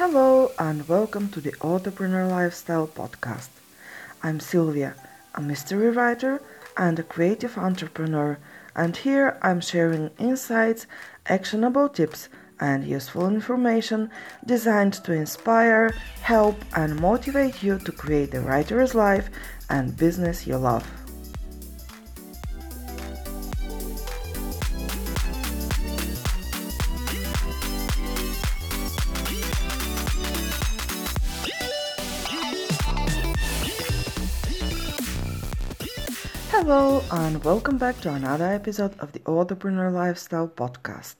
Hello and welcome to the Entrepreneur Lifestyle Podcast. I'm Silviya, a mystery writer and a creative entrepreneur, and here I'm sharing insights, actionable tips, and useful information designed to inspire, help, and motivate you to create the writer's life and business you love. Hello, and welcome back to another episode of the Entrepreneur Lifestyle Podcast.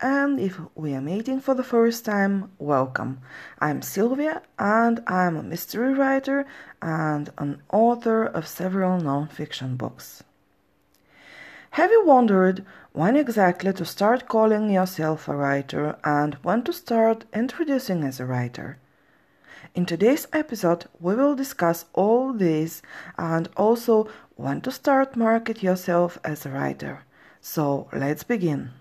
And if we are meeting for the first time, welcome. I'm Silviya, and I'm a mystery writer and an author of several non-fiction books. Have you wondered when exactly to start calling yourself a writer and when to start introducing as a writer? In today's episode, we will discuss all these and also when to start market yourself as a writer. So let's begin.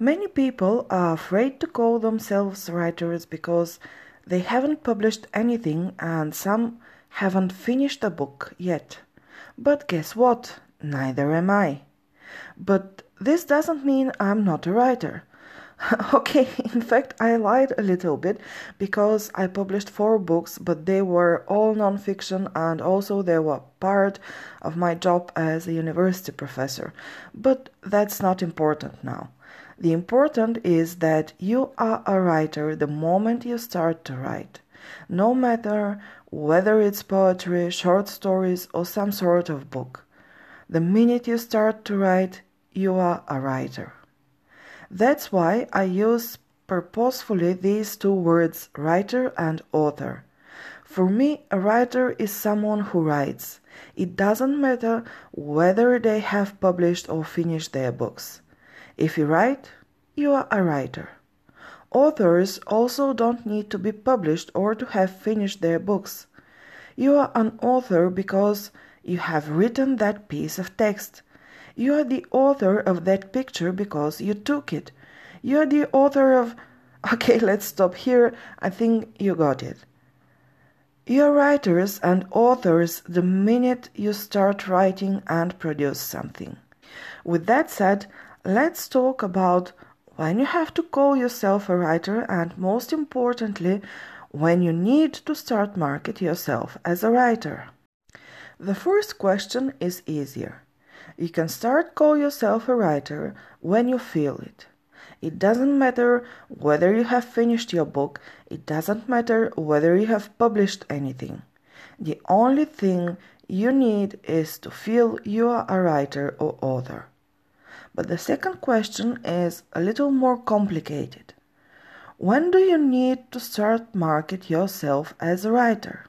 Many people are afraid to call themselves writers because they haven't published anything and some haven't finished a book yet. But guess what? Neither am I. But this doesn't mean I'm not a writer. okay, in fact, I lied a little bit because I published four books, but they were all nonfiction and also they were part of my job as a university professor. But that's not important now. The important is that you are a writer the moment you start to write. No matter whether it's poetry, short stories, or some sort of book. The minute you start to write, you are a writer. That's why I use purposefully these two words, writer and author. For me, a writer is someone who writes. It doesn't matter whether they have published or finished their books. If you write, you are a writer. Authors also don't need to be published or to have finished their books. You are an author because you have written that piece of text. You are the author of that picture because you took it. You are the author of. Okay, let's stop here. I think you got it. You are writers and authors the minute you start writing and produce something. With that said, let's talk about when you have to call yourself a writer and most importantly, when you need to start market yourself as a writer. The first question is easier. You can start call yourself a writer when you feel it. It doesn't matter whether you have finished your book, it doesn't matter whether you have published anything. The only thing you need is to feel you are a writer or author. But the second question is a little more complicated. When do you need to start market yourself as a writer?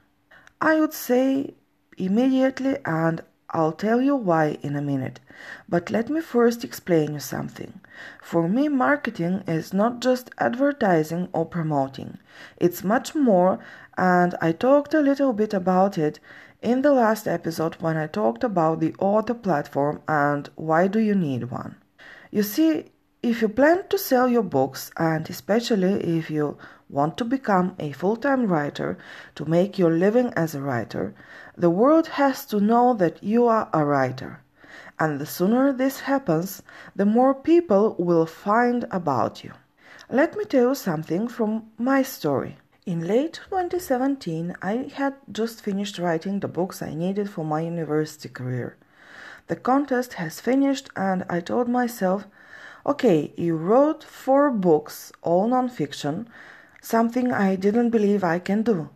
I would say immediately and I'll tell you why in a minute, but let me first explain you something. For me, marketing is not just advertising or promoting, it's much more, and I talked a little bit about it in the last episode when I talked about the author platform and why do you need one. You see, if you plan to sell your books, and especially if you want to become a full time writer to make your living as a writer, the world has to know that you are a writer. And the sooner this happens, the more people will find about you. Let me tell you something from my story. In late 2017, I had just finished writing the books I needed for my university career. The contest has finished, and I told myself Okay, you wrote four books, all nonfiction, something I didn't believe I can do.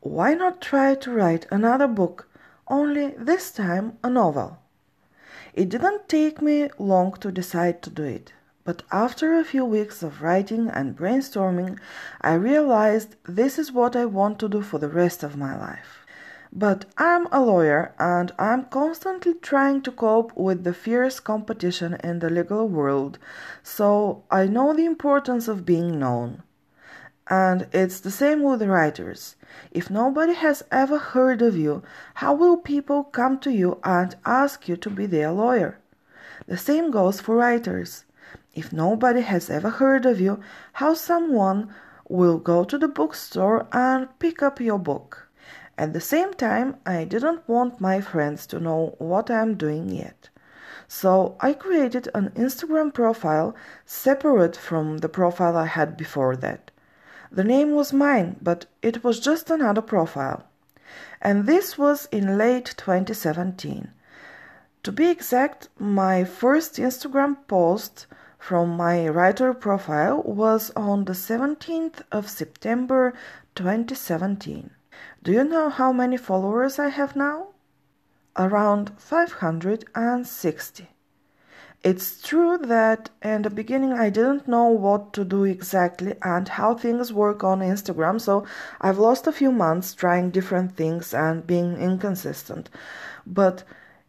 Why not try to write another book, only this time a novel? It didn't take me long to decide to do it, but after a few weeks of writing and brainstorming, I realized this is what I want to do for the rest of my life. But I'm a lawyer and I'm constantly trying to cope with the fierce competition in the legal world, so I know the importance of being known. And it's the same with writers. If nobody has ever heard of you, how will people come to you and ask you to be their lawyer? The same goes for writers. If nobody has ever heard of you, how someone will go to the bookstore and pick up your book. At the same time, I didn't want my friends to know what I'm doing yet. So I created an Instagram profile separate from the profile I had before that. The name was mine, but it was just another profile. And this was in late 2017. To be exact, my first Instagram post from my writer profile was on the 17th of September 2017. Do you know how many followers I have now? Around 560. It's true that in the beginning I didn't know what to do exactly and how things work on Instagram, so I've lost a few months trying different things and being inconsistent. But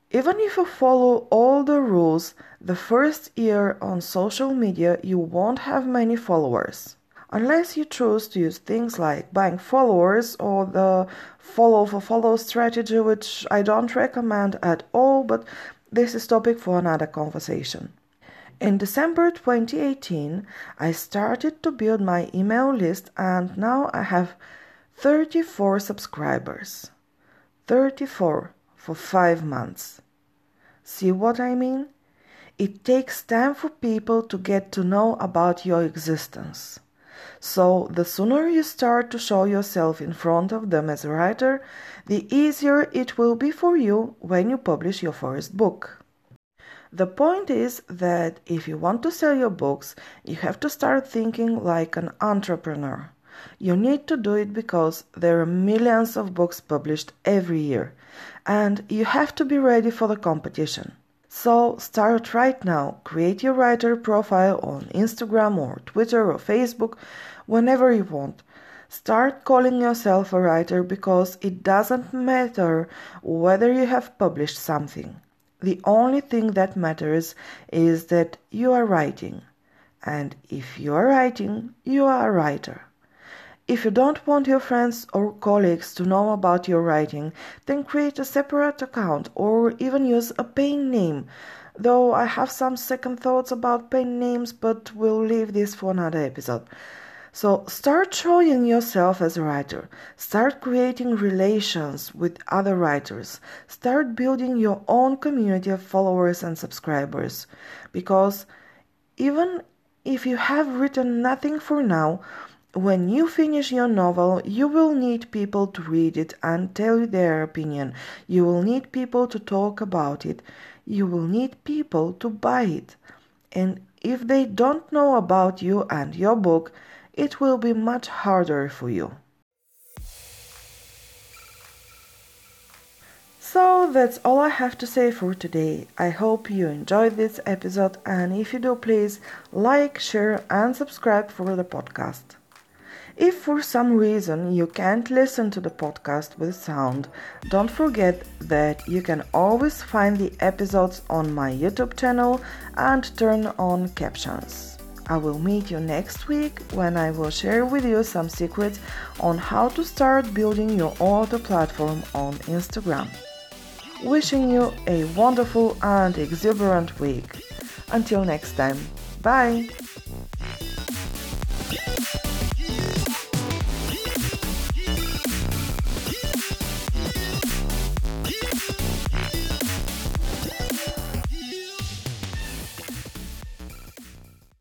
even if you follow all the rules, the first year on social media you won't have many followers. Unless you choose to use things like buying followers or the follow for follow strategy, which I don't recommend at all, but this is topic for another conversation. In December 2018, I started to build my email list and now I have 34 subscribers. 34 for five months. See what I mean? It takes time for people to get to know about your existence. So, the sooner you start to show yourself in front of them as a writer, the easier it will be for you when you publish your first book. The point is that if you want to sell your books, you have to start thinking like an entrepreneur. You need to do it because there are millions of books published every year, and you have to be ready for the competition. So start right now. Create your writer profile on Instagram or Twitter or Facebook whenever you want. Start calling yourself a writer because it doesn't matter whether you have published something. The only thing that matters is that you are writing. And if you are writing, you are a writer. If you don't want your friends or colleagues to know about your writing, then create a separate account or even use a pen name. Though I have some second thoughts about pen names, but we'll leave this for another episode. So start showing yourself as a writer. Start creating relations with other writers. Start building your own community of followers and subscribers. Because even if you have written nothing for now, when you finish your novel, you will need people to read it and tell you their opinion. You will need people to talk about it. You will need people to buy it. And if they don't know about you and your book, it will be much harder for you. So that's all I have to say for today. I hope you enjoyed this episode, and if you do, please like, share, and subscribe for the podcast. If for some reason you can't listen to the podcast with sound, don't forget that you can always find the episodes on my YouTube channel and turn on captions. I will meet you next week when I will share with you some secrets on how to start building your author platform on Instagram. Wishing you a wonderful and exuberant week. Until next time, bye!